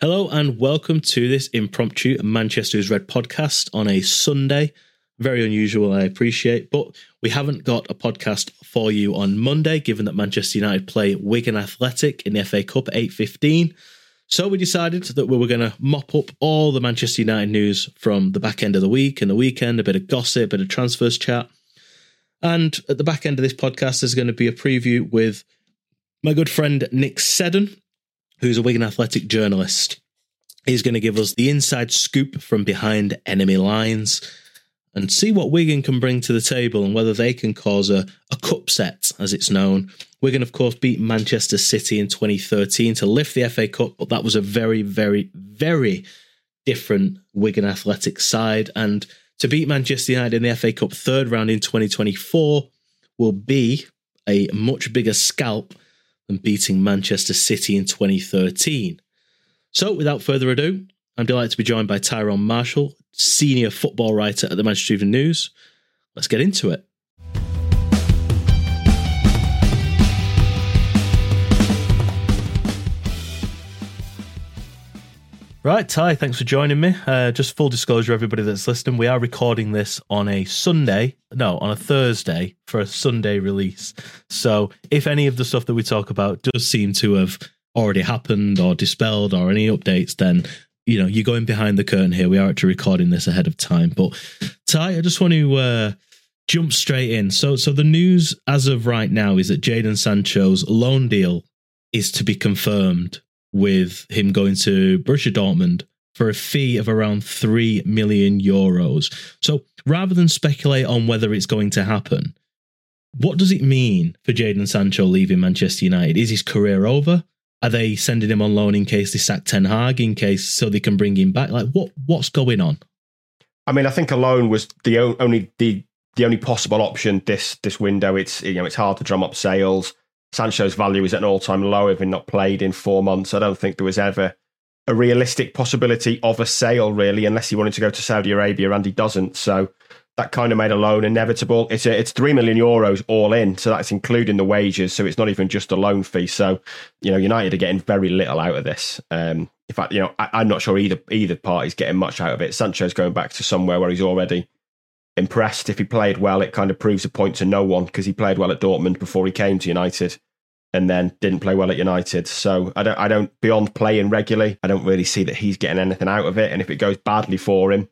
Hello and welcome to this impromptu Manchester is Red podcast on a Sunday. Very unusual, I appreciate, but we haven't got a podcast for you on Monday, given that Manchester United play Wigan Athletic in the FA Cup 8.15. So we decided that we were going to mop up all the Manchester United news from the back end of the week and the weekend, a bit of gossip, a bit of transfers chat. And at the back end of this podcast, there's going to be a preview with my good friend Nick Seddon, who's a Wigan Athletic journalist. He's going to give us the inside scoop from behind enemy lines and see what Wigan can bring to the table and whether they can cause a, a cup set, as it's known. Wigan, of course, beat Manchester City in 2013 to lift the FA Cup, but that was a very, very, very different Wigan Athletic side. And to beat Manchester United in the FA Cup third round in 2024 will be a much bigger scalp and beating Manchester City in 2013. So, without further ado, I'm delighted to be joined by Tyrone Marshall, senior football writer at the Manchester Evening News. Let's get into it. Right, Ty, thanks for joining me. Uh, just full disclosure, everybody that's listening, we are recording this on a Sunday, no, on a Thursday for a Sunday release. So if any of the stuff that we talk about does seem to have already happened or dispelled or any updates, then you know you're going behind the curtain here. We are actually recording this ahead of time. But Ty, I just want to uh, jump straight in. So, so the news as of right now is that Jadon Sancho's loan deal is to be confirmed with him going to Borussia Dortmund for a fee of around 3 million euros. So rather than speculate on whether it's going to happen, what does it mean for Jadon Sancho leaving Manchester United? Is his career over? Are they sending him on loan in case they sack Ten Hag in case so they can bring him back? Like what what's going on? I mean, I think a loan was the only the the only possible option this this window. It's you know it's hard to drum up sales. Sancho's value is at an all time low, having not played in four months. I don't think there was ever a realistic possibility of a sale, really, unless he wanted to go to Saudi Arabia, and he doesn't. So that kind of made a loan inevitable. It's a, it's three million euros all in, so that's including the wages. So it's not even just a loan fee. So you know, United are getting very little out of this. Um, in fact, you know, I, am not sure either either party's getting much out of it. Sancho's going back to somewhere where he's already impressed. If he played well, it kind of proves a point to no one because he played well at Dortmund before he came to United and then didn't play well at United. So I don't I don't beyond playing regularly, I don't really see that he's getting anything out of it. And if it goes badly for him,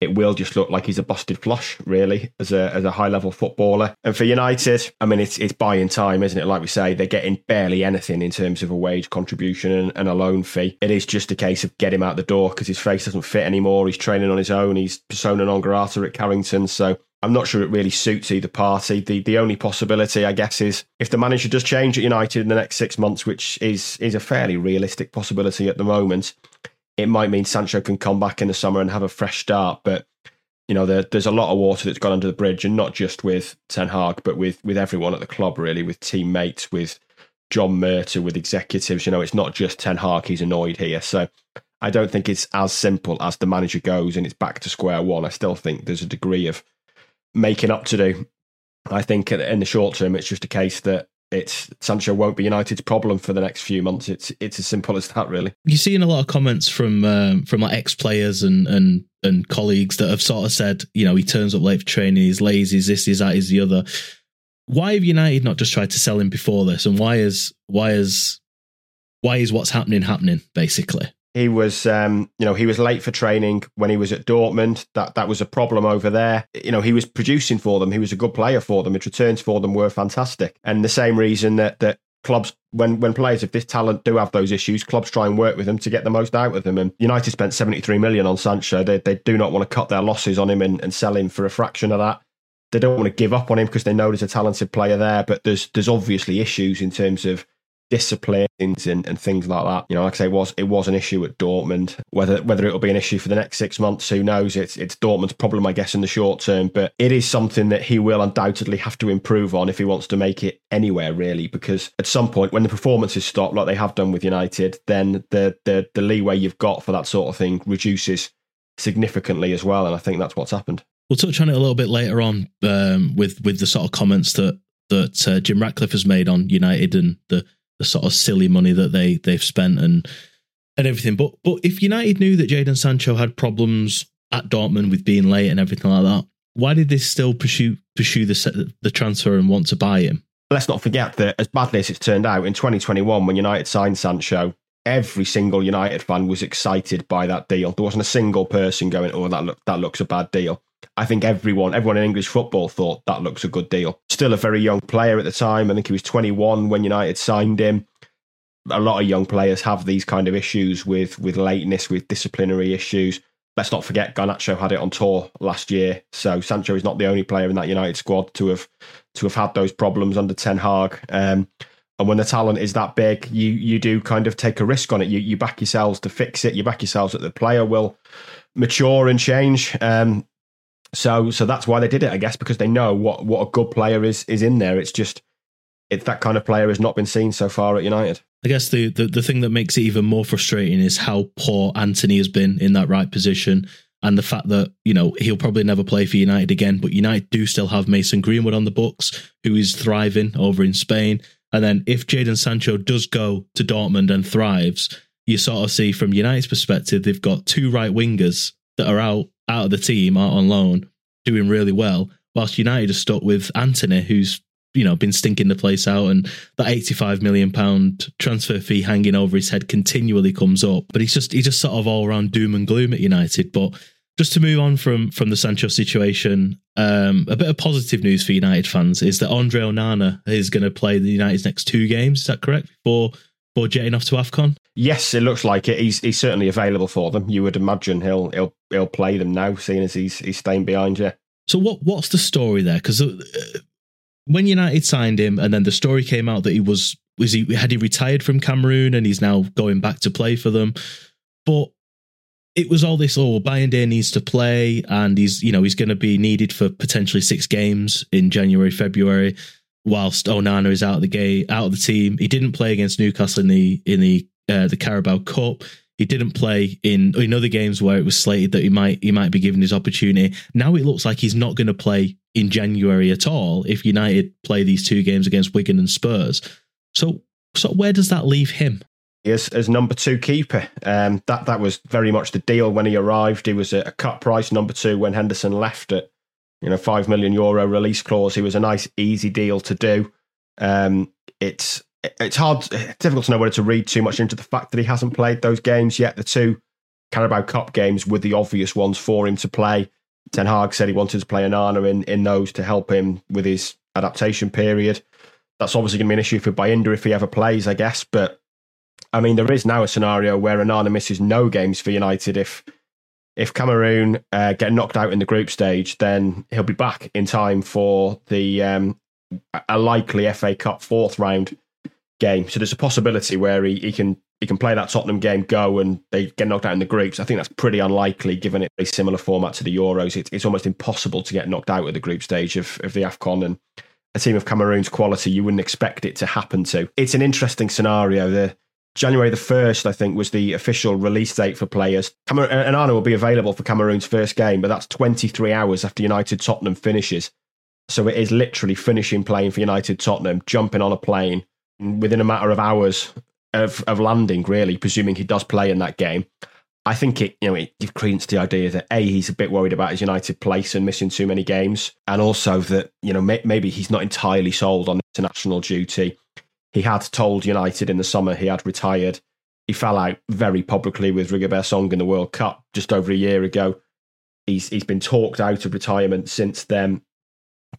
it will just look like he's a busted flush, really, as a as a high level footballer. And for United, I mean, it's it's buying time, isn't it? Like we say, they're getting barely anything in terms of a wage contribution and, and a loan fee. It is just a case of get him out the door because his face doesn't fit anymore. He's training on his own. He's persona non grata at Carrington, so I'm not sure it really suits either party. The the only possibility, I guess, is if the manager does change at United in the next six months, which is is a fairly realistic possibility at the moment it might mean Sancho can come back in the summer and have a fresh start. But you know, there, there's a lot of water that's gone under the bridge, and not just with Ten Hag, but with with everyone at the club, really, with teammates, with John Murtough, with executives. You know, it's not just Ten Hag; he's annoyed here. So I don't think it's as simple as the manager goes and it's back to square one. I still think there's a degree of making up to do. I think in the short term, it's just a case that it's Sancho won't be United's problem for the next few months. It's it's as simple as that, really. You're seeing a lot of comments from um, from like ex players and and and colleagues that have sort of said, you know, he turns up late for training, he's lazy, he's this, he's that, he's the other. Why have United not just tried to sell him before this, and why is why is why is what's happening happening basically? He was, um, you know, he was late for training when he was at Dortmund. That that was a problem over there. You know, he was producing for them. He was a good player for them. His returns for them were fantastic. And the same reason that that clubs when when players of this talent do have those issues, clubs try and work with them to get the most out of them. And United spent 73 million on Sancho. They they do not want to cut their losses on him and, and sell him for a fraction of that. They don't want to give up on him because they know there's a talented player there, but there's there's obviously issues in terms of disciplines and, and things like that. You know, like I say, it was it was an issue at Dortmund. Whether whether it'll be an issue for the next six months, who knows? It's it's Dortmund's problem, I guess, in the short term. But it is something that he will undoubtedly have to improve on if he wants to make it anywhere, really. Because at some point, when the performances stop, like they have done with United, then the the the leeway you've got for that sort of thing reduces significantly as well. And I think that's what's happened. We'll touch on it a little bit later on um, with with the sort of comments that that uh, Jim Ratcliffe has made on United and the the sort of silly money that they they've spent and and everything. But but if United knew that Jadon Sancho had problems at Dortmund with being late and everything like that, why did they still pursue pursue the the transfer and want to buy him? Let's not forget that as badly as it's turned out in 2021, when United signed Sancho, every single United fan was excited by that deal. There wasn't a single person going, "Oh, that look that looks a bad deal." I think everyone, everyone in English football thought that looks a good deal. Still a very young player at the time. I think he was 21 when United signed him. A lot of young players have these kind of issues with with lateness, with disciplinary issues. Let's not forget Garnacho had it on tour last year. So Sancho is not the only player in that United squad to have to have had those problems under Ten Hag. Um, and when the talent is that big, you you do kind of take a risk on it. You you back yourselves to fix it. You back yourselves that the player will mature and change. Um, so so that's why they did it, I guess, because they know what what a good player is is in there. It's just it that kind of player has not been seen so far at United. I guess the, the the thing that makes it even more frustrating is how poor Antony has been in that right position. And the fact that, you know, he'll probably never play for United again, but United do still have Mason Greenwood on the books, who is thriving over in Spain. And then if Jadon Sancho does go to Dortmund and thrives, you sort of see from United's perspective, they've got two right wingers that are out out of the team, out on loan, doing really well, whilst United are stuck with Antony, who's you know been stinking the place out, and that eighty-five million pound transfer fee hanging over his head continually comes up. But he's just he's just sort of all around doom and gloom at United. But just to move on from from the Sancho situation, um, a bit of positive news for United fans is that Andre Onana is going to play the United's next two games. Is that correct? Before before jetting off to Afcon. Yes, it looks like it. He's he's certainly available for them. You would imagine he'll he'll he'll play them now, seeing as he's he's staying behind you. So what what's the story there? Because uh, when United signed him, and then the story came out that he was was he had he retired from Cameroon and he's now going back to play for them, but it was all this. Oh, Bayindir needs to play, and he's you know he's going to be needed for potentially six games in January February whilst Onana is out of the game, out of the team. He didn't play against Newcastle in the in the uh, the Carabao Cup. He didn't play in in other games where it was slated that he might he might be given his opportunity. Now it looks like he's not going to play in January at all if United play these two games against Wigan and Spurs. So so where does that leave him? As, as number two keeper, um, that that was very much the deal when he arrived. He was a, a cut price number two when Henderson left it you know, five million euro release clause. He was a nice, easy deal to do. Um, it's it's hard, it's difficult to know whether to read too much into the fact that he hasn't played those games yet. The two Carabao Cup games were the obvious ones for him to play. Ten Hag said he wanted to play Onana in in those to help him with his adaptation period. That's obviously going to be an issue for Bayindir if he ever plays, I guess. But I mean, there is now a scenario where Onana misses no games for United if if Cameroon uh, get knocked out in the group stage, then he'll be back in time for the um, a likely FA Cup fourth round game. So there's a possibility where he, he can he can play that Tottenham game, go and they get knocked out in the groups. I think that's pretty unlikely given it a similar format to the Euros. It, it's almost impossible to get knocked out at the group stage of, of the AFCON and a team of Cameroon's quality, you wouldn't expect it to happen to. It's an interesting scenario. The January the 1st, I think, was the official release date for players. Camer- uh, Onana will be available for Cameroon's first game, but that's 23 hours after United Tottenham finishes. So it is literally finishing playing for United Tottenham, jumping on a plane mm, within a matter of hours of, of landing, really, presuming he does play in that game. I think it, you know, it gives credence to the idea that a he's a bit worried about his United place and missing too many games, and also that you know may, maybe he's not entirely sold on international duty he had told United in the summer he had retired. he fell out very publicly with Rigobert Song in the World Cup just over a year ago. He's he's been talked out of retirement since then.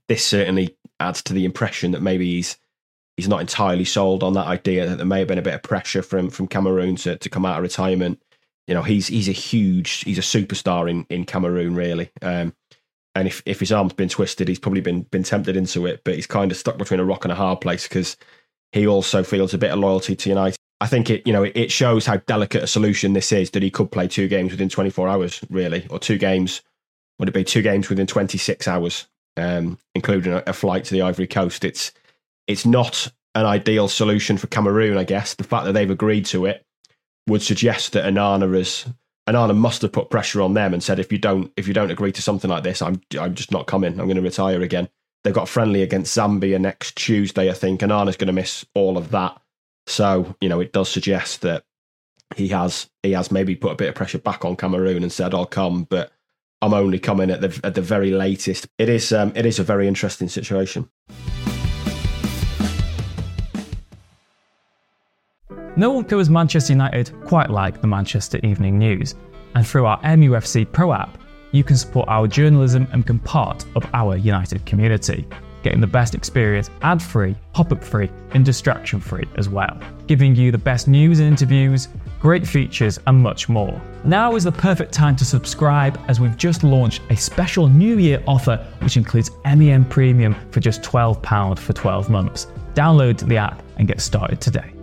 This certainly adds to the impression that maybe he's he's not entirely sold on that idea that there may have been a bit of pressure from from Cameroon to, to come out of retirement. You know, he's he's a huge he's a superstar in in Cameroon really. Um, and if, if his arm's been twisted, he's probably been been tempted into it, but he's kind of stuck between a rock and a hard place because he also feels a bit of loyalty to United. I think it, you know, it shows how delicate a solution this is that he could play two games within 24 hours, really, or two games. Would it be two games within 26 hours, um, including a, a flight to the Ivory Coast? It's it's not an ideal solution for Cameroon, I guess. The fact that they've agreed to it would suggest that Anana has Onana must have put pressure on them and said, if you don't if you don't agree to something like this, I'm I'm just not coming. I'm going to retire again. They've got friendly against Zambia next Tuesday, I think. Onana's going to miss all of that. So, you know, it does suggest that he has he has maybe put a bit of pressure back on Cameroon and said, I'll come, but I'm only coming at the at the very latest. It is um, it is a very interesting situation. No one covers Manchester United quite like the Manchester Evening News, and through our MUFC Pro app, you can support our journalism and become part of our United community, getting the best experience ad free, pop up free, and distraction free as well, giving you the best news and interviews, great features, and much more. Now is the perfect time to subscribe as we've just launched a special New Year offer which includes MEN Premium for just £12 for 12 months. Download the app and get started today.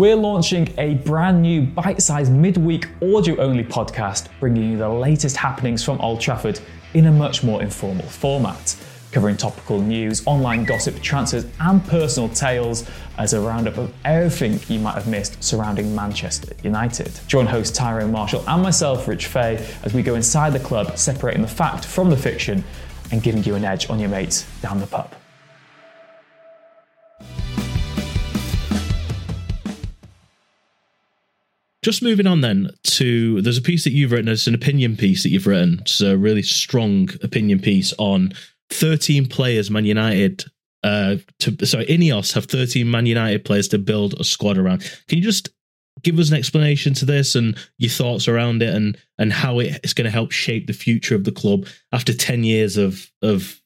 We're launching a brand new bite sized midweek audio only podcast, bringing you the latest happenings from Old Trafford in a much more informal format. Covering topical news, online gossip, transfers, and personal tales as a roundup of everything you might have missed surrounding Manchester United. Join host Tyrone Marshall and myself, Rich Fay, as we go inside the club, separating the fact from the fiction and giving you an edge on your mates down the pub. Just moving on then to there's a piece that you've written, it's an opinion piece that you've written. It's a really strong opinion piece on 13 players Man United uh to sorry, Ineos have 13 Man United players to build a squad around. Can you just give us an explanation to this and your thoughts around it and and how it's going to help shape the future of the club after 10 years of of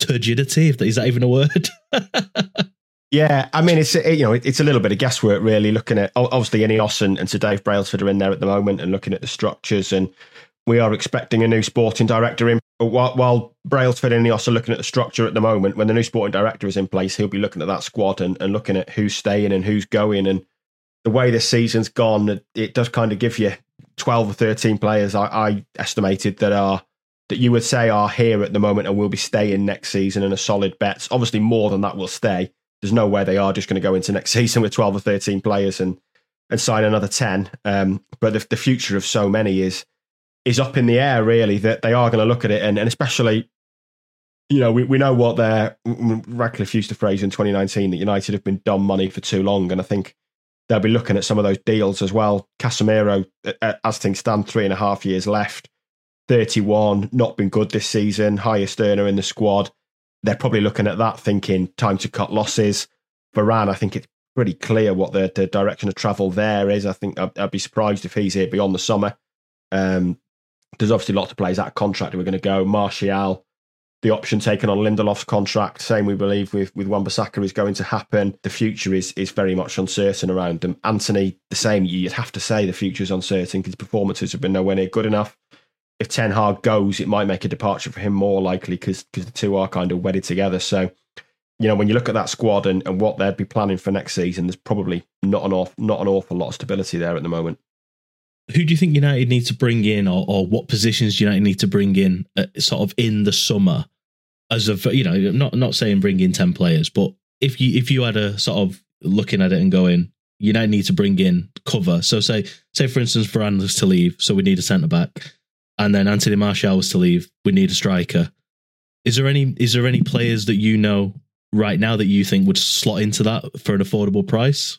turgidity if that, is that even a word Yeah, I mean it's you know it's a little bit of guesswork really. Looking at obviously Ineos and, and Sir Dave Brailsford are in there at the moment and looking at the structures and we are expecting a new sporting director in. While, while Brailsford and Ineos are looking at the structure at the moment, when the new sporting director is in place, he'll be looking at that squad and, and looking at who's staying and who's going. And the way this season's gone, it does kind of give you twelve or thirteen players. I, I estimated that are that you would say are here at the moment and will be staying next season and are solid bets. Obviously, more than that will stay there's no way they are just going to go into next season with 12 or 13 players and and sign another 10. Um, but the, the future of so many is is up in the air, really, that they are going to look at it. And, and especially, you know, we, we know what their Ratcliffe used to phrase in 2019 that United have been dumb money for too long. And I think they'll be looking at some of those deals as well. Casemiro, as things stand, three and a half years left, 31, not been good this season, highest earner in the squad they're probably looking at that thinking time to cut losses. Varane, I think it's pretty clear what the, the direction of travel there is. I think I'd, I'd, be surprised if he's here beyond the summer. Um, there's obviously lots of players out of contract who are going to go. Martial, the option taken on Lindelof's contract, same we believe with with Wan-Bissaka is going to happen. The future is is very much uncertain around them. Antony, the same. You'd have to say the future is uncertain because performances have been nowhere near good enough if Ten Hag goes, it might make a departure for him more likely because the two are kind of wedded together. So, you know, when you look at that squad and, and what they'd be planning for next season, there's probably not an awful, not an awful lot of stability there at the moment. Who do you think United need to bring in, or, or what positions do United need to bring in, uh, sort of in the summer? As of you know, not not saying bring in ten players, but if you if you had a sort of looking at it and going, United need to bring in cover. So say say for instance, was to leave, so we need a centre back and then Anthony Martial was to leave. We need a striker. Is there any is there any players that you know right now that you think would slot into that for an affordable price?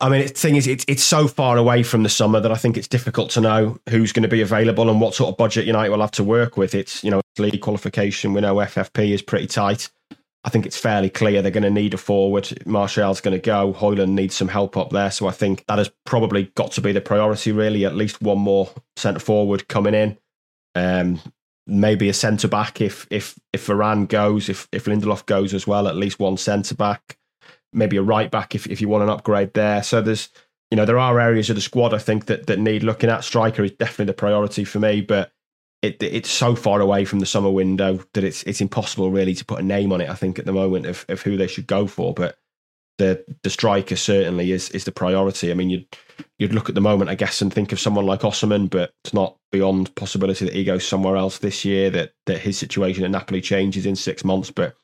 I mean, the thing is, it's it's so far away from the summer that I think it's difficult to know who's going to be available and what sort of budget United will have to work with. It's you know league qualification. We know FFP is pretty tight. I think it's fairly clear they're going to need a forward. Martial's going to go. Højlund needs some help up there. So I think that has probably got to be the priority, really. At least one more centre forward coming in. Um, maybe a centre back if if if Varane goes, if if Lindelof goes as well. At least one centre back. Maybe a right back if if you want an upgrade there. So there's you know there are areas of the squad I think that that need looking at. Striker is definitely the priority for me, but it, it's so far away from the summer window that it's it's impossible really to put a name on it. I think at the moment of, of who they should go for, but the the striker certainly is is the priority. I mean, you'd you'd look at the moment, I guess, and think of someone like Osimhen, but it's not beyond possibility that he goes somewhere else this year. That that his situation at Napoli changes in six months, but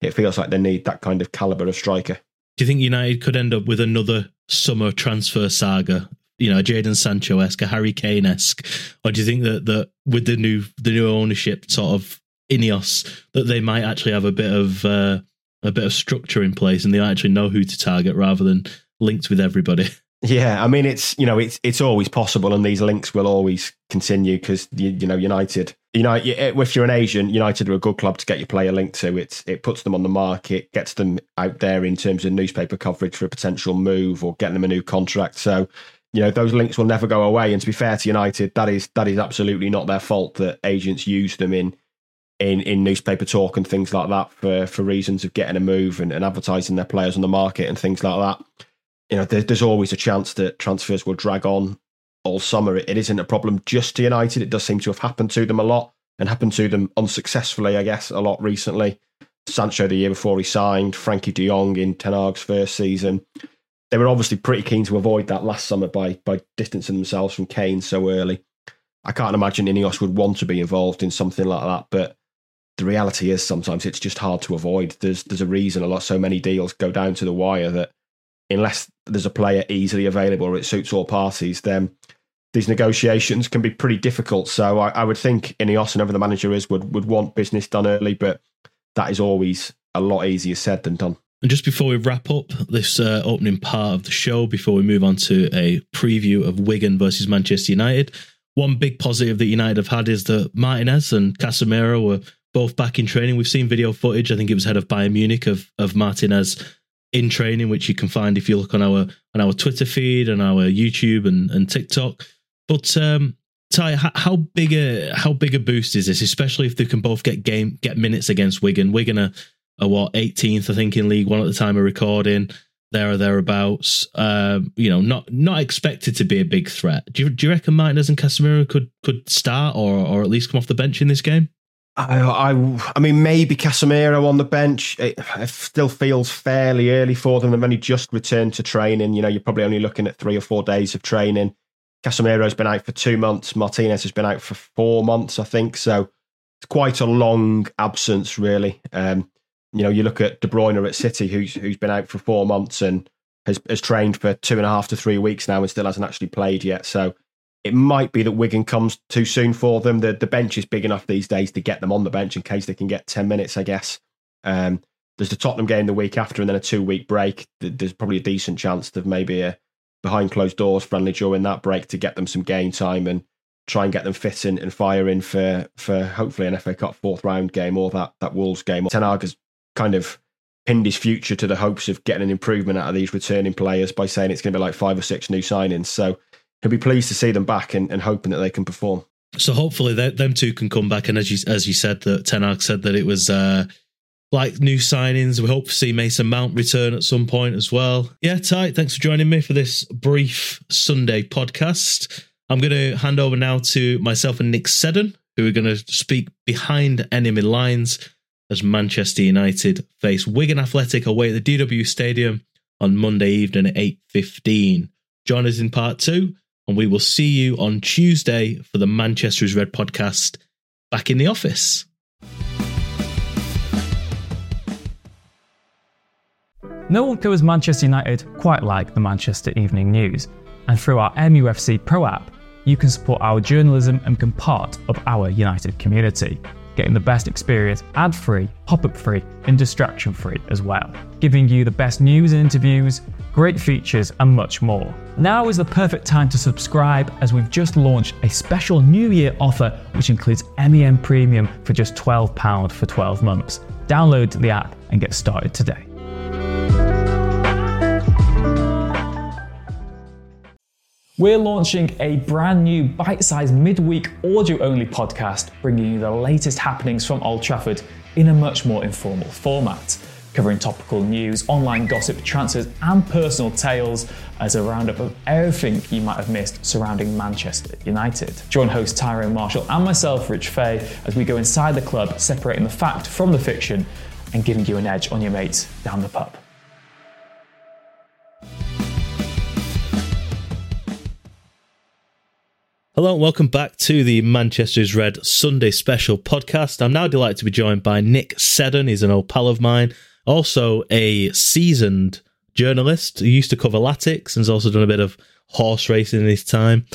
it feels like they need that kind of caliber of striker. Do you think United could end up with another summer transfer saga you know, Jadon Sancho esque, a Harry Kane esque, or do you think that that with the new the new ownership sort of Ineos that they might actually have a bit of uh, a bit of structure in place and they actually know who to target rather than linked with everybody? Yeah, I mean it's you know it's it's always possible, and these links will always continue because you, you know United, you know eh, if you're an Asian, United are a good club to get your player linked to. It's it puts them on the market, gets them out there in terms of newspaper coverage for a potential move or getting them a new contract. So you know those links will never go away. And to be fair to United, that is that is absolutely not their fault that agents use them in in in newspaper talk and things like that for for reasons of getting a move and, and advertising their players on the market and things like that. You know, there, there's always a chance that transfers will drag on all summer. It, it isn't a problem just to United. It does seem to have happened to them a lot and happened to them unsuccessfully, I guess, a lot recently. Sancho the year before he signed, Frenkie de Jong in Ten Hag's first season they were obviously pretty keen to avoid that last summer by by distancing themselves from Kane so early. I can't imagine Ineos would want to be involved in something like that, but the reality is sometimes it's just hard to avoid. There's there's a reason a lot so many deals go down to the wire that unless there's a player easily available or it suits all parties, then these negotiations can be pretty difficult. So I, I would think Ineos and whoever the manager is would would want business done early, but that is always a lot easier said than done. And just before we wrap up this uh, opening part of the show, before we move on to a preview of Wigan versus Manchester United, one big positive that United have had is that Martinez and Casemiro were both back in training. We've seen video footage. I think it was head of Bayern Munich of of Martinez in training, which you can find if you look on our on our Twitter feed and our YouTube and, and TikTok. But um, Ty, how big a how big a boost is this, especially if they can both get game get minutes against Wigan? Wigan are a what 18th, I think, in League One at the time of recording. There or thereabouts. Um, you know, not not expected to be a big threat. Do you, do you reckon Martinez and Casemiro could could start or or at least come off the bench in this game? I, I, I mean, maybe Casemiro on the bench. It, it, still feels fairly early for them. They've only just returned to training. You know, you're probably only looking at three or four days of training. Casemiro's been out for two months. Martinez has been out for four months, I think. So it's quite a long absence, really. Um, you know, you look at De Bruyne at City, who's who's been out for four months and has has trained for two and a half to three weeks now and still hasn't actually played yet. So it might be that Wigan comes too soon for them. The the bench is big enough these days to get them on the bench in case they can get ten minutes, I guess. Um, there's the Tottenham game the week after, and then a two week break. There's probably a decent chance of maybe a behind closed doors friendly during that break to get them some game time and try and get them fit and firing for for hopefully an FA Cup fourth round game or that that Wolves game. Ten Hag has kind of pinned his future to the hopes of getting an improvement out of these returning players by saying it's going to be like five or six new signings. So he'll be pleased to see them back and, and hoping that they can perform. So hopefully they, them two can come back. And as you as you said, that Ten said that it was uh, like new signings. We hope to see Mason Mount return at some point as well. Yeah, tight. Thanks for joining me for this brief Sunday podcast. I'm going to hand over now to myself and Nick Seddon, who are going to speak behind enemy lines as Manchester United face Wigan Athletic away at the DW Stadium on Monday evening at 8.15. Join us in part two, and we will see you on Tuesday for the Manchester is Red podcast back in the office. No one covers Manchester United quite like the Manchester Evening News, and through our MUFC Pro app, you can support our journalism and become part of our United community getting the best experience ad free, pop up free, and distraction free as well, giving you the best news and interviews, great features, and much more. Now is the perfect time to subscribe as we've just launched a special New Year offer which includes MEN Premium for just £12 for 12 months. Download the app and get started today. We're launching a brand new bite sized midweek audio only podcast, bringing you the latest happenings from Old Trafford in a much more informal format, covering topical news, online gossip, transfers, and personal tales as a roundup of everything you might have missed surrounding Manchester United. Join host Tyrone Marshall and myself, Rich Fay, as we go inside the club, separating the fact from the fiction and giving you an edge on your mates down the pub. Hello and welcome back to the Manchester's Red Sunday special podcast. I'm now delighted to be joined by Nick Seddon. He's an old pal of mine, also a seasoned journalist who used to cover Latics and has also done a bit of horse racing in his time.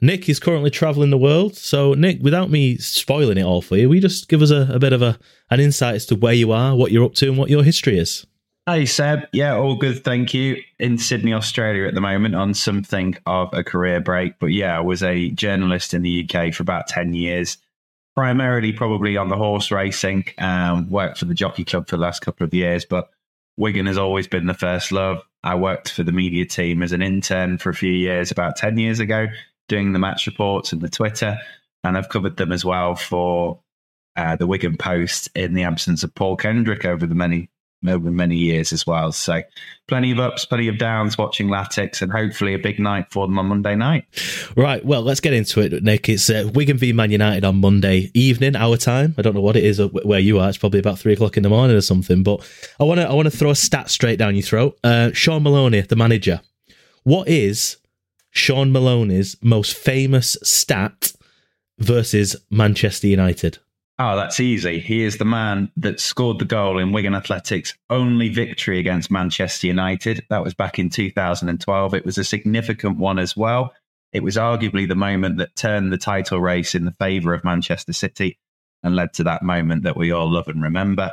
Nick is currently traveling the world. So, Nick, without me spoiling it all for you, we just give us a, a bit of a an insight as to where you are, what you're up to, and what your history is. Hey Seb, yeah, all good, thank you. In Sydney, Australia at the moment on something of a career break. But yeah, I was a journalist in the UK for about 10 years, primarily probably on the horse racing, um, worked for the Jockey Club for the last couple of years. But Wigan has always been the first love. I worked for the media team as an intern for a few years, about 10 years ago, doing the match reports and the Twitter. And I've covered them as well for uh, the Wigan Post in the absence of Paul Kendrick over the many over many years as well. So plenty of ups, plenty of downs watching Latics and hopefully a big night for them on Monday night. Right. Well, let's get into it, Nick. It's uh, Wigan v Man United on Monday evening, our time. I don't know what it is where you are. It's probably about three o'clock in the morning or something. But I want to I want to throw a stat straight down your throat. Uh, Shaun Maloney, the manager. What is Shaun Maloney's most famous stat versus Manchester United? Oh, that's easy. He is the man that scored the goal in Wigan Athletics' only victory against Manchester United. That was back in 2012. It was a significant one as well. It was arguably the moment that turned the title race in the favour of Manchester City and led to that moment that we all love and remember.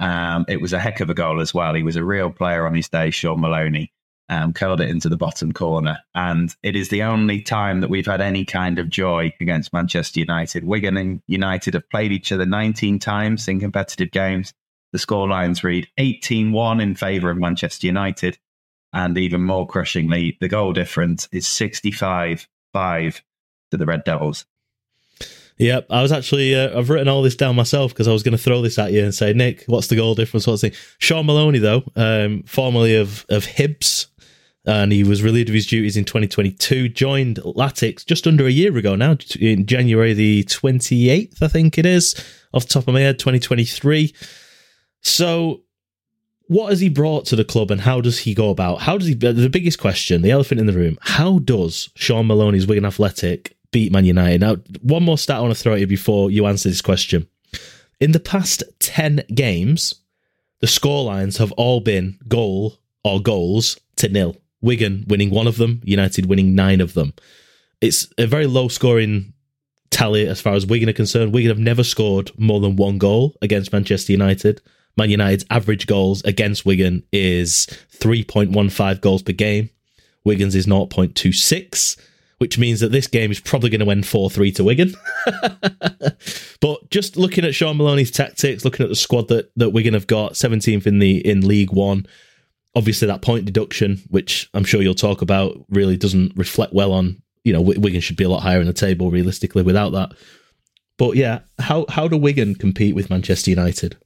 Um, it was a heck of a goal as well. He was a real player on his day, Shaun Maloney um, curled it into the bottom corner. And it is the only time that we've had any kind of joy against Manchester United. Wigan and United have played each other 19 times in competitive games. The scorelines read 18 1 in favour of Manchester United. And even more crushingly, the goal difference is 65 5 to the Red Devils. Yep, I was actually uh, I've written all this down myself because I was going to throw this at you and say, Nick, what's the goal difference? What's the Shaun Maloney though, um, formerly of of Hibs, and he was relieved of his duties in 2022. Joined Latics just under a year ago now, in January the 28th, I think it is, off the top of my head, 2023. So, what has he brought to the club, and how does he go about? How does he? The biggest question, the elephant in the room: How does Shaun Maloney's Wigan Athletic beat Man United? Now, one more stat I want to throw at you before you answer this question. In the past 10 games, the scorelines have all been goal or goals to nil. Wigan winning one of them, United winning nine of them. It's a very low scoring tally as far as Wigan are concerned. Wigan have never scored more than one goal against Manchester United. Man United's average goals against Wigan is 3.15 goals per game. Wigan's is 0.26, which means that this game is probably going to end 4 3 to Wigan. but just looking at Shaun Maloney's tactics, looking at the squad that, that Wigan have got, 17th in the in League One, obviously that point deduction, which I'm sure you'll talk about, really doesn't reflect well on. You know, Wigan should be a lot higher in the table realistically without that. But yeah, how how do Wigan compete with Manchester United?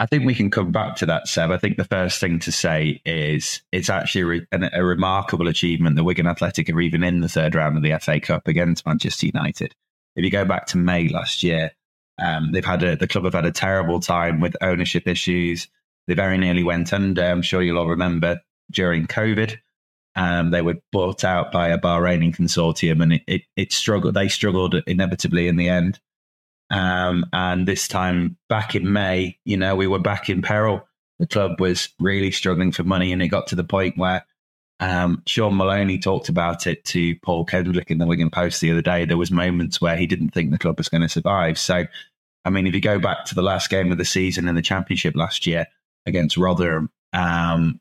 I think we can come back to that, Seb. I think the first thing to say is it's actually a, a remarkable achievement that Wigan Athletic are even in the third round of the FA Cup against Manchester United. If you go back to May last year, um, they've had a, the club have had a terrible time with ownership issues. They very nearly went under. I'm sure you'll all remember during COVID. Um, they were bought out by a Bahraini consortium, and it, it, it struggled. They struggled inevitably in the end. Um, and this time back in May, you know, we were back in peril. The club was really struggling for money, and it got to the point where um, Shaun Maloney talked about it to Paul Kendrick in the Wigan Post the other day. There was moments where he didn't think the club was going to survive. So, I mean, if you go back to the last game of the season in the Championship last year, against Rotherham, um,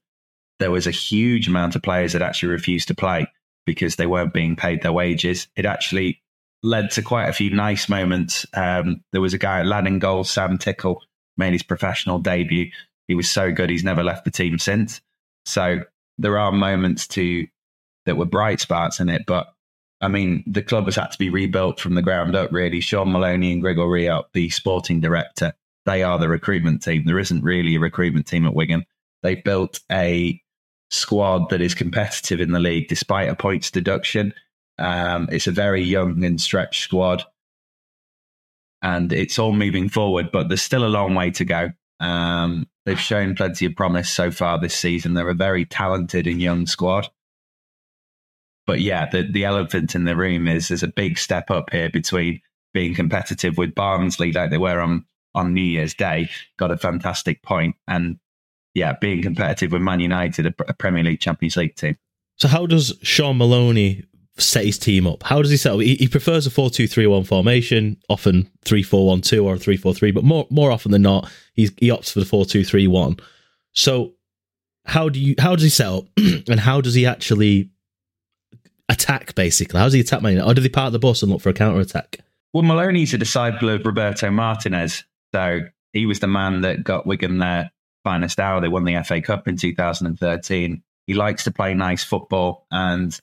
there was a huge amount of players that actually refused to play because they weren't being paid their wages. It actually led to quite a few nice moments. Um, there was a guy at Lanning goal, Sam Tickle, made his professional debut. He was so good, he's never left the team since. So there are moments to that were bright spots in it, but I mean, the club has had to be rebuilt from the ground up, really. Shaun Maloney and Gregor Rioch, the sporting director, they are the recruitment team. There isn't really a recruitment team at Wigan. They built a squad that is competitive in the league despite a points deduction. Um, it's a very young and stretched squad, and it's all moving forward, but there's still a long way to go. Um, they've shown plenty of promise so far this season. They're a very talented and young squad but yeah, the, the elephant in the room is there's a big step up here between being competitive with Barnsley like they were on, on New Year's Day, got a fantastic point, and yeah, being competitive with Man United, a, Premier League Champions League team. So how does Shaun Maloney set his team up? How does he set up? He, he prefers a 4-2-3-1 formation, often 3-4-1-2 or 3-4-3, but more more often than not, he's, he opts for the 4-2-3-1. So how do you how does he set up and how does he actually attack, basically? How does he attack Man United? Or do they part the bus and look for a counter attack? Well, Maloney's a disciple of Roberto Martinez. So he was the man that got Wigan their finest hour. They won the FA Cup in 2013. He likes to play nice football. And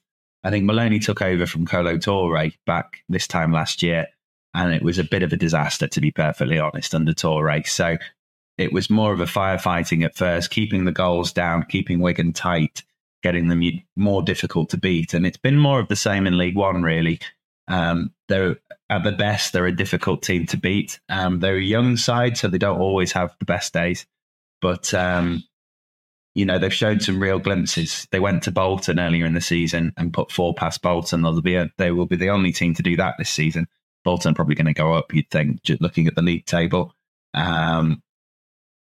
I think Maloney took over from Kolo Toure back this time last year. And it was a bit of a disaster, to be perfectly honest, under Toure. So it was more of a firefighting at first, keeping the goals down, keeping Wigan tight getting them more difficult to beat. And it's been more of the same in League One, really. Um, they're at the best, they're a difficult team to beat. Um, they're a young side, so they don't always have the best days. But um, you know, they've shown some real glimpses. They went to Bolton earlier in the season and put four past Bolton. They'll be a, they will be the only team to do that this season. Bolton probably going to go up, you'd think, just looking at the league table. Um,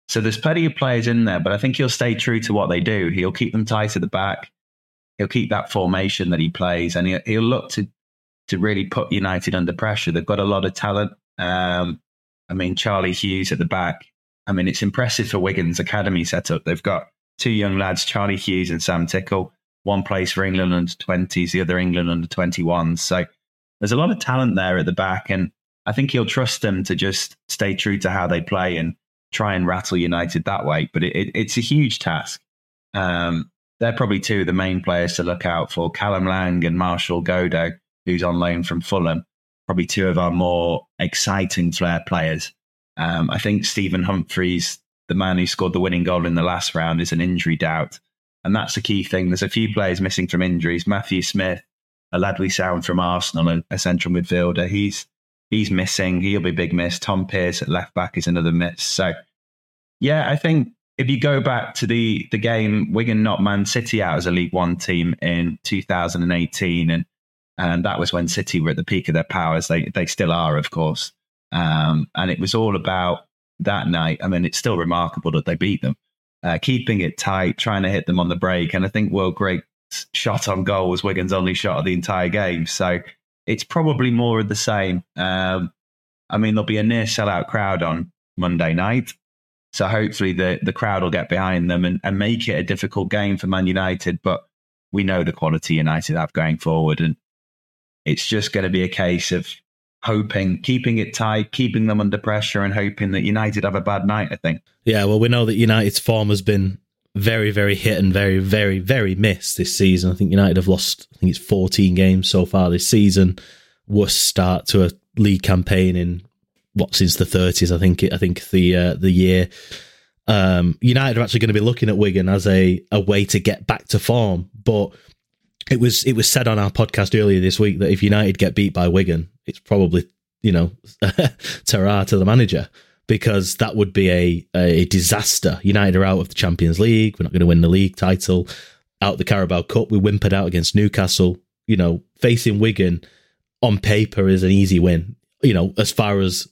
so there's plenty of players in there, but I think he'll stay true to what they do. He'll keep them tight at the back. He'll keep that formation that he plays, and he'll, he'll look to to really put United under pressure. They've got a lot of talent. Um, I mean, Charlie Hughes at the back. I mean, it's impressive for Wigan's academy setup. They've got two young lads, Charlie Hughes and Sam Tickle. One plays for England under 20s, the other England under 21s. So there's a lot of talent there at the back, and I think he'll trust them to just stay true to how they play and try and rattle United that way. But it, it, it's a huge task. Um, they're probably two of the main players to look out for Callum Lang and Marshall Godo, who's on loan from Fulham. Probably two of our more exciting flair players. Um, I think Stephen Humphrys, the man who scored the winning goal in the last round, is an injury doubt. And that's the key thing. There's a few players missing from injuries. Matthew Smith, a lad we sound from Arsenal, a, a central midfielder, he's he's missing. He'll be a big miss. Tom Pearce at left back is another miss. So, yeah, I think if you go back to the the game, Wigan knocked Man City out as a League One team in 2018, and and that was when City were at the peak of their powers. They they still are, of course. Um, and it was all about that night. I mean, it's still remarkable that they beat them, uh, keeping it tight, trying to hit them on the break. And I think Will Grigg's shot on goal was Wigan's only shot of the entire game. So it's probably more of the same. Um, I mean, there'll be a near sellout crowd on Monday night. So hopefully the, the crowd will get behind them and, and make it a difficult game for Man United. But we know the quality United have going forward. And it's just going to be a case of hoping, keeping it tight, keeping them under pressure, and hoping that United have a bad night, I think. Yeah, well, we know that United's form has been very, very hit and very, very, very missed this season. I think United have lost, I think it's 14 games so far this season. Worst start to a league campaign in what since the 30s. I think. I think the uh, the year. Um, United are actually going to be looking at Wigan as a a way to get back to form, but it was it was said on our podcast earlier this week that if United get beat by Wigan, it's probably you know terror to the manager because that would be a, a disaster. United are out of the Champions League. We're not going to win the league title. Out the Carabao Cup, we whimpered out against Newcastle. You know, facing Wigan on paper is an easy win. You know, as far as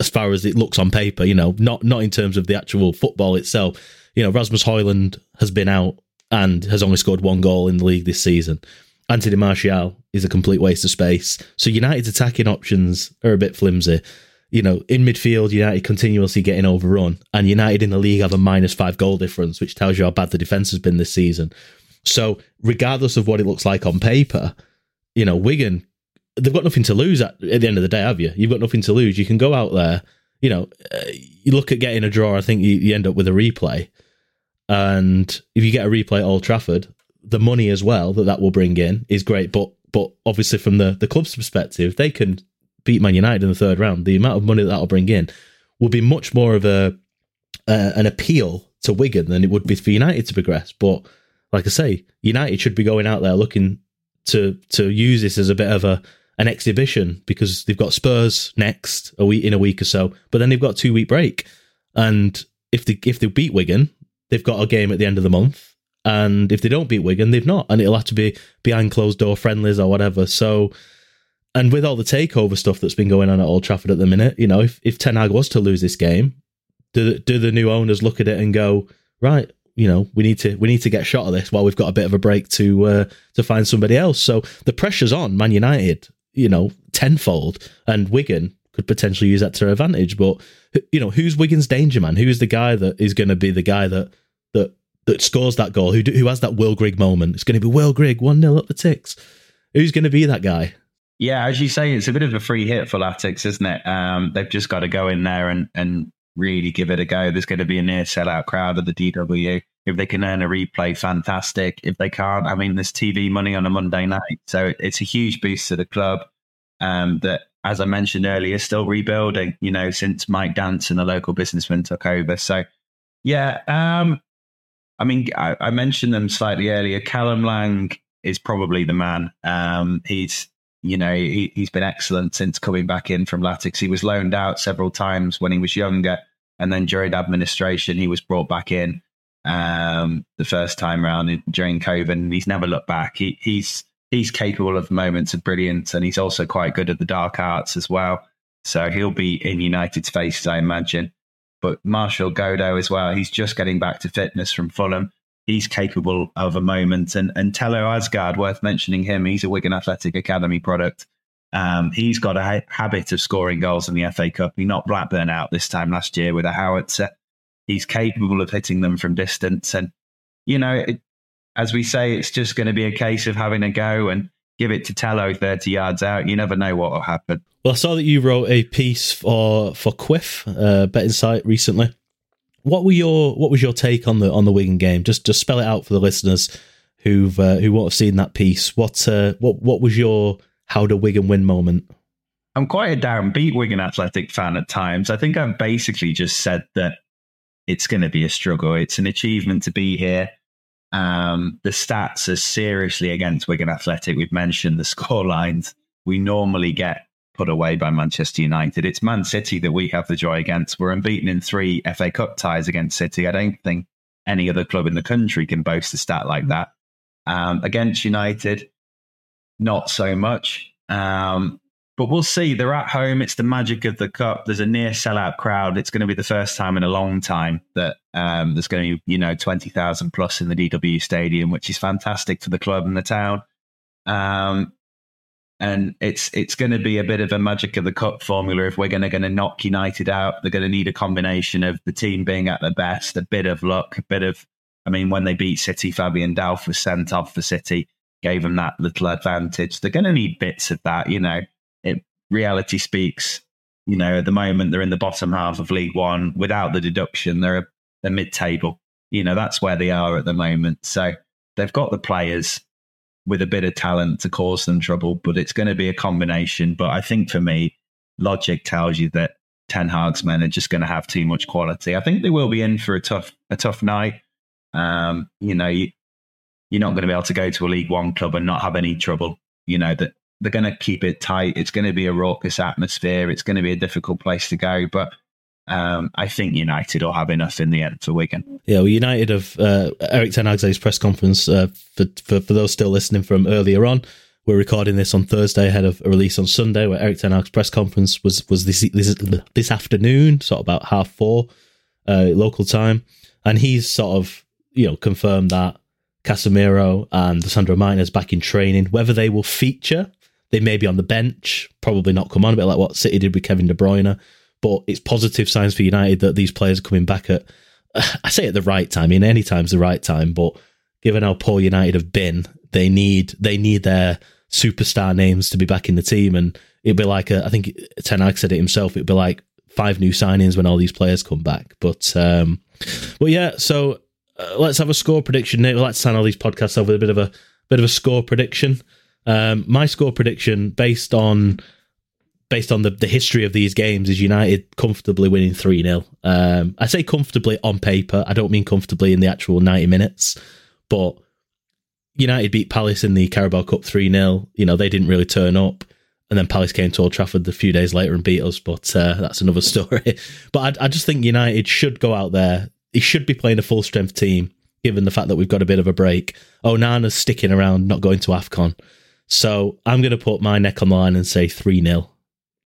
as far as it looks on paper, you know, not not in terms of the actual football itself. You know, Rasmus Højlund has been out and has only scored one goal in the league this season. Anthony Martial is a complete waste of space. So United's attacking options are a bit flimsy you know, in midfield, United continuously getting overrun, and United in the league have a minus five goal difference, which tells you how bad the defense has been this season. So, regardless of what it looks like on paper, you know, Wigan, they've got nothing to lose at, at the end of the day, have you? You've got nothing to lose. You can go out there, you know, uh, you look at getting a draw. I think you, you end up with a replay, and if you get a replay at Old Trafford, the money as well that that will bring in is great. But but obviously from the the club's perspective, they can beat Man United in the third round. The amount of money that that'll bring in will be much more of a uh, an appeal to Wigan than it would be for United to progress. But like I say, United should be going out there looking to to use this as a bit of a an exhibition because they've got Spurs next a week in a week or so, but then they've got a two week break, and if they if they beat Wigan, they've got a game at the end of the month, and if they don't beat Wigan, they've not, and it'll have to be behind closed door friendlies or whatever. So. And with all the takeover stuff that's been going on at Old Trafford at the minute, you know, if, if Ten Hag was to lose this game, do do the new owners look at it and go, right, you know, we need to we need to get shot of this while we've got a bit of a break to uh, to find somebody else. So the pressure's on Man United, you know, tenfold, and Wigan could potentially use that to their advantage. But you know, who's Wigan's danger man? Who's the guy that is going to be the guy that that that scores that goal? Who who has that Will Grigg moment? It's going to be Will Grigg one 0 up the ticks. Who's going to be that guy? Yeah, as you say, it's a bit of a free hit for Latics, isn't it? Um, they've just got to go in there and and really give it a go. There's going to be a near sellout crowd at the DW. If they can earn a replay, fantastic. If they can't, I mean, there's TV money on a Monday night. So it's a huge boost to the club um, that, as I mentioned earlier, is still rebuilding, you know, since Mike Danson, a local businessman, took over. So, yeah, um, I mean, I, I, mentioned them slightly earlier. Callum Lang is probably the man. Um, he's you know, he, has been excellent since coming back in from Latics. He was loaned out several times when he was younger. And then during administration, he was brought back in um, the first time around during COVID. And he's never looked back. He, he's he's capable of moments of brilliance. And he's also quite good at the dark arts as well. So he'll be in United's faces, I imagine. But Martial Godo as well, he's just getting back to fitness from Fulham he's capable of a moment. And and Thelo Aasgaard, worth mentioning him, he's a Wigan Athletic Academy product. Um, he's got a ha- habit of scoring goals in the FA Cup. He knocked Blackburn out this time last year with a howitzer. He's capable of hitting them from distance. And, you know, it, as we say, it's just going to be a case of having a go and give it to Thelo 30 yards out. You never know what will happen. Well, I saw that you wrote a piece for for Quiff, uh, betting site recently. What were your what was your take on the on the Wigan game? Just just spell it out for the listeners who've uh, who won't have seen that piece. What uh, what what was your how do Wigan win moment? I'm quite a downbeat Wigan Athletic fan at times. I think I've basically just said that it's going to be a struggle. It's an achievement to be here. Um, the stats are seriously against Wigan Athletic. We've mentioned the score lines. We normally get put away by Manchester United. It's Man City that we have the joy against. We're unbeaten in three FA Cup ties against City. I don't think any other club in the country can boast a stat like that. Um, against United, not so much. Um, but we'll see. They're at home. It's the magic of the cup. There's a near sellout crowd. It's going to be the first time in a long time that um, there's going to be, you know, 20,000 plus in the DW stadium, which is fantastic for the club and the town. Um, and it's it's going to be a bit of a magic of the cup formula if we're going to going to knock United out. They're going to need a combination of the team being at their best, a bit of luck, a bit of. I mean, when they beat City, Fabian Delph was sent off for City, gave them that little advantage. They're going to need bits of that, you know. It reality speaks. You know, at the moment they're in the bottom half of League One without the deduction. They're a, a mid-table. You know, that's where they are at the moment. So they've got the players with a bit of talent to cause them trouble, but it's going to be a combination. But I think for me, logic tells you that Ten Hag's men are just going to have too much quality. I think they will be in for a tough a tough night. Um, you know, you, you're not going to be able to go to a League One club and not have any trouble. You know that they're going to keep it tight. It's going to be a raucous atmosphere. It's going to be a difficult place to go, but um, I think United will have enough in the end for Wigan. Yeah, well, United have uh, Erik Ten Hag's press conference uh, for, for, for those still listening from earlier on. We're recording this on Thursday ahead of a release on Sunday. Where Erik Ten Hag's press conference was was this this, this afternoon, sort of about half four uh, local time, and he's sort of you know confirmed that Casemiro and Sandro Martinez back in training. Whether they will feature, they may be on the bench, probably not come on a bit like what City did with Kevin De Bruyne but it's positive signs for United that these players are coming back at, I say at the right time. I mean, any time's the right time, but given how poor United have been, they need they need their superstar names to be back in the team, and it'd be like a, I think Ten Hag said it himself. It'd be like five new signings when all these players come back. But um, but yeah, so uh, let's have a score prediction. Nick, let's sign all these podcasts off with a bit of a bit of a score prediction. Um, my score prediction based on based on the, the history of these games is United comfortably winning 3 0. Um, I say comfortably on paper. I don't mean comfortably in the actual 90 minutes, but United beat Palace in the Carabao Cup 3 0. You know, they didn't really turn up. And then Palace came to Old Trafford a few days later and beat us, but uh, that's another story. but I, I just think United should go out there. He should be playing a full strength team, given the fact that we've got a bit of a break. Onana's sticking around, not going to AFCON. So I'm going to put my neck on the line and say 3 0.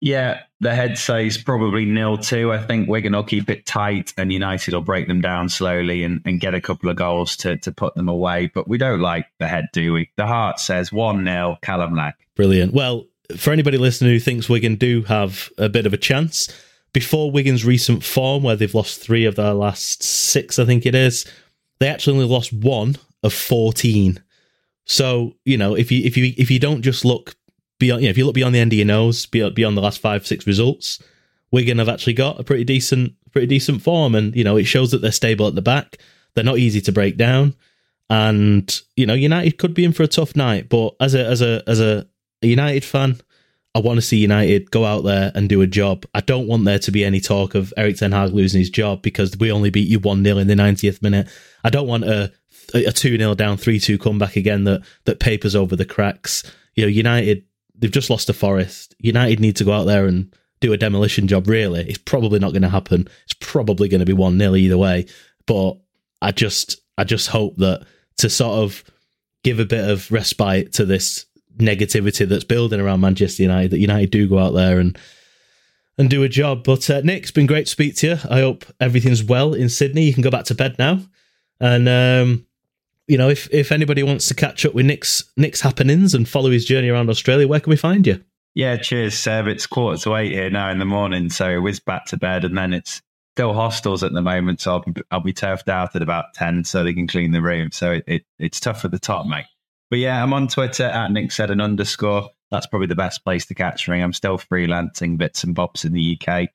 Yeah, the head says probably nil two. I think Wigan will keep it tight and United will break them down slowly and, and get a couple of goals to, to put them away. But we don't like the head, do we? The heart says 1 0 Callum Lang. Brilliant. Well, for anybody listening who thinks Wigan do have a bit of a chance, before Wigan's recent form, where they've lost three of their last six, I think it is, they actually only lost one of 14. So, you know, if you if you if you don't just look beyond, you know, if you look beyond the end of your nose, beyond, beyond the last five, six results, Wigan have actually got a pretty decent, pretty decent form, and you know, it shows that they're stable at the back. They're not easy to break down, and you know, United could be in for a tough night. But as a as a as a, United fan, I want to see United go out there and do a job. I don't want there to be any talk of Erik Ten Hag losing his job because we only beat you 1 0 in the 90th minute. I don't want a a 2 0 down 3 2 comeback again that, that papers over the cracks. You know, United they've just lost to Forest. United need to go out there and do a demolition job. Really, it's probably not going to happen. It's probably going to be one 0 either way. But I just, I just hope that to sort of give a bit of respite to this negativity that's building around Manchester United, that United do go out there and and do a job. But uh, Nick, it's been great to speak to you. I hope everything's well in Sydney. You can go back to bed now, and um, you know, if if anybody wants to catch up with Nick's Nick's happenings and follow his journey around Australia, where can we find you? Yeah, cheers, Seb. It's quarter to eight here now in the morning, so whiz back to bed, and then it's still hostels at the moment, so I'll be, I'll be turfed out at about ten, so they can clean the room. So it, it it's tough at the top, mate. But yeah, I'm on Twitter at Nick Seddon underscore. That's probably the best place to catch me. I'm still freelancing bits and bobs in the UK.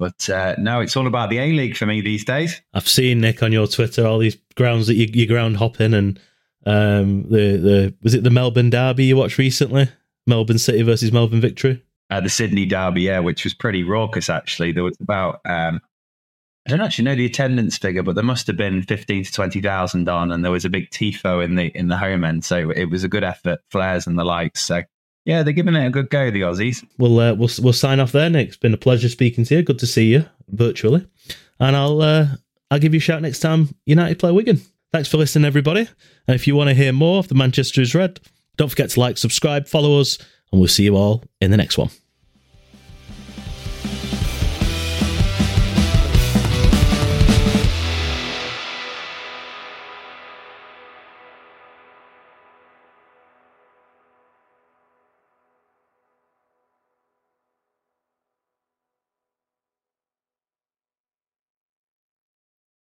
But uh, no, it's all about the A League for me these days. I've seen Nick on your Twitter all these grounds that you, you ground hopping and um, the the was it the Melbourne Derby you watched recently? Melbourne City versus Melbourne Victory. Uh, the Sydney Derby, yeah, which was pretty raucous actually. There was about um, I don't actually know the attendance figure, but there must have been fifteen to twenty thousand on, and there was a big tifo in the in the home end, so it was a good effort, flares and the likes. So yeah, they're giving it a good go, the Aussies. We'll uh, we'll we'll sign off there, Nick. It's been a pleasure speaking to you. Good to see you virtually, and I'll uh, I'll give you a shout next time United play Wigan. Thanks for listening, everybody. And if you want to hear more of the Manchester is Red, don't forget to like, subscribe, follow us, and we'll see you all in the next one.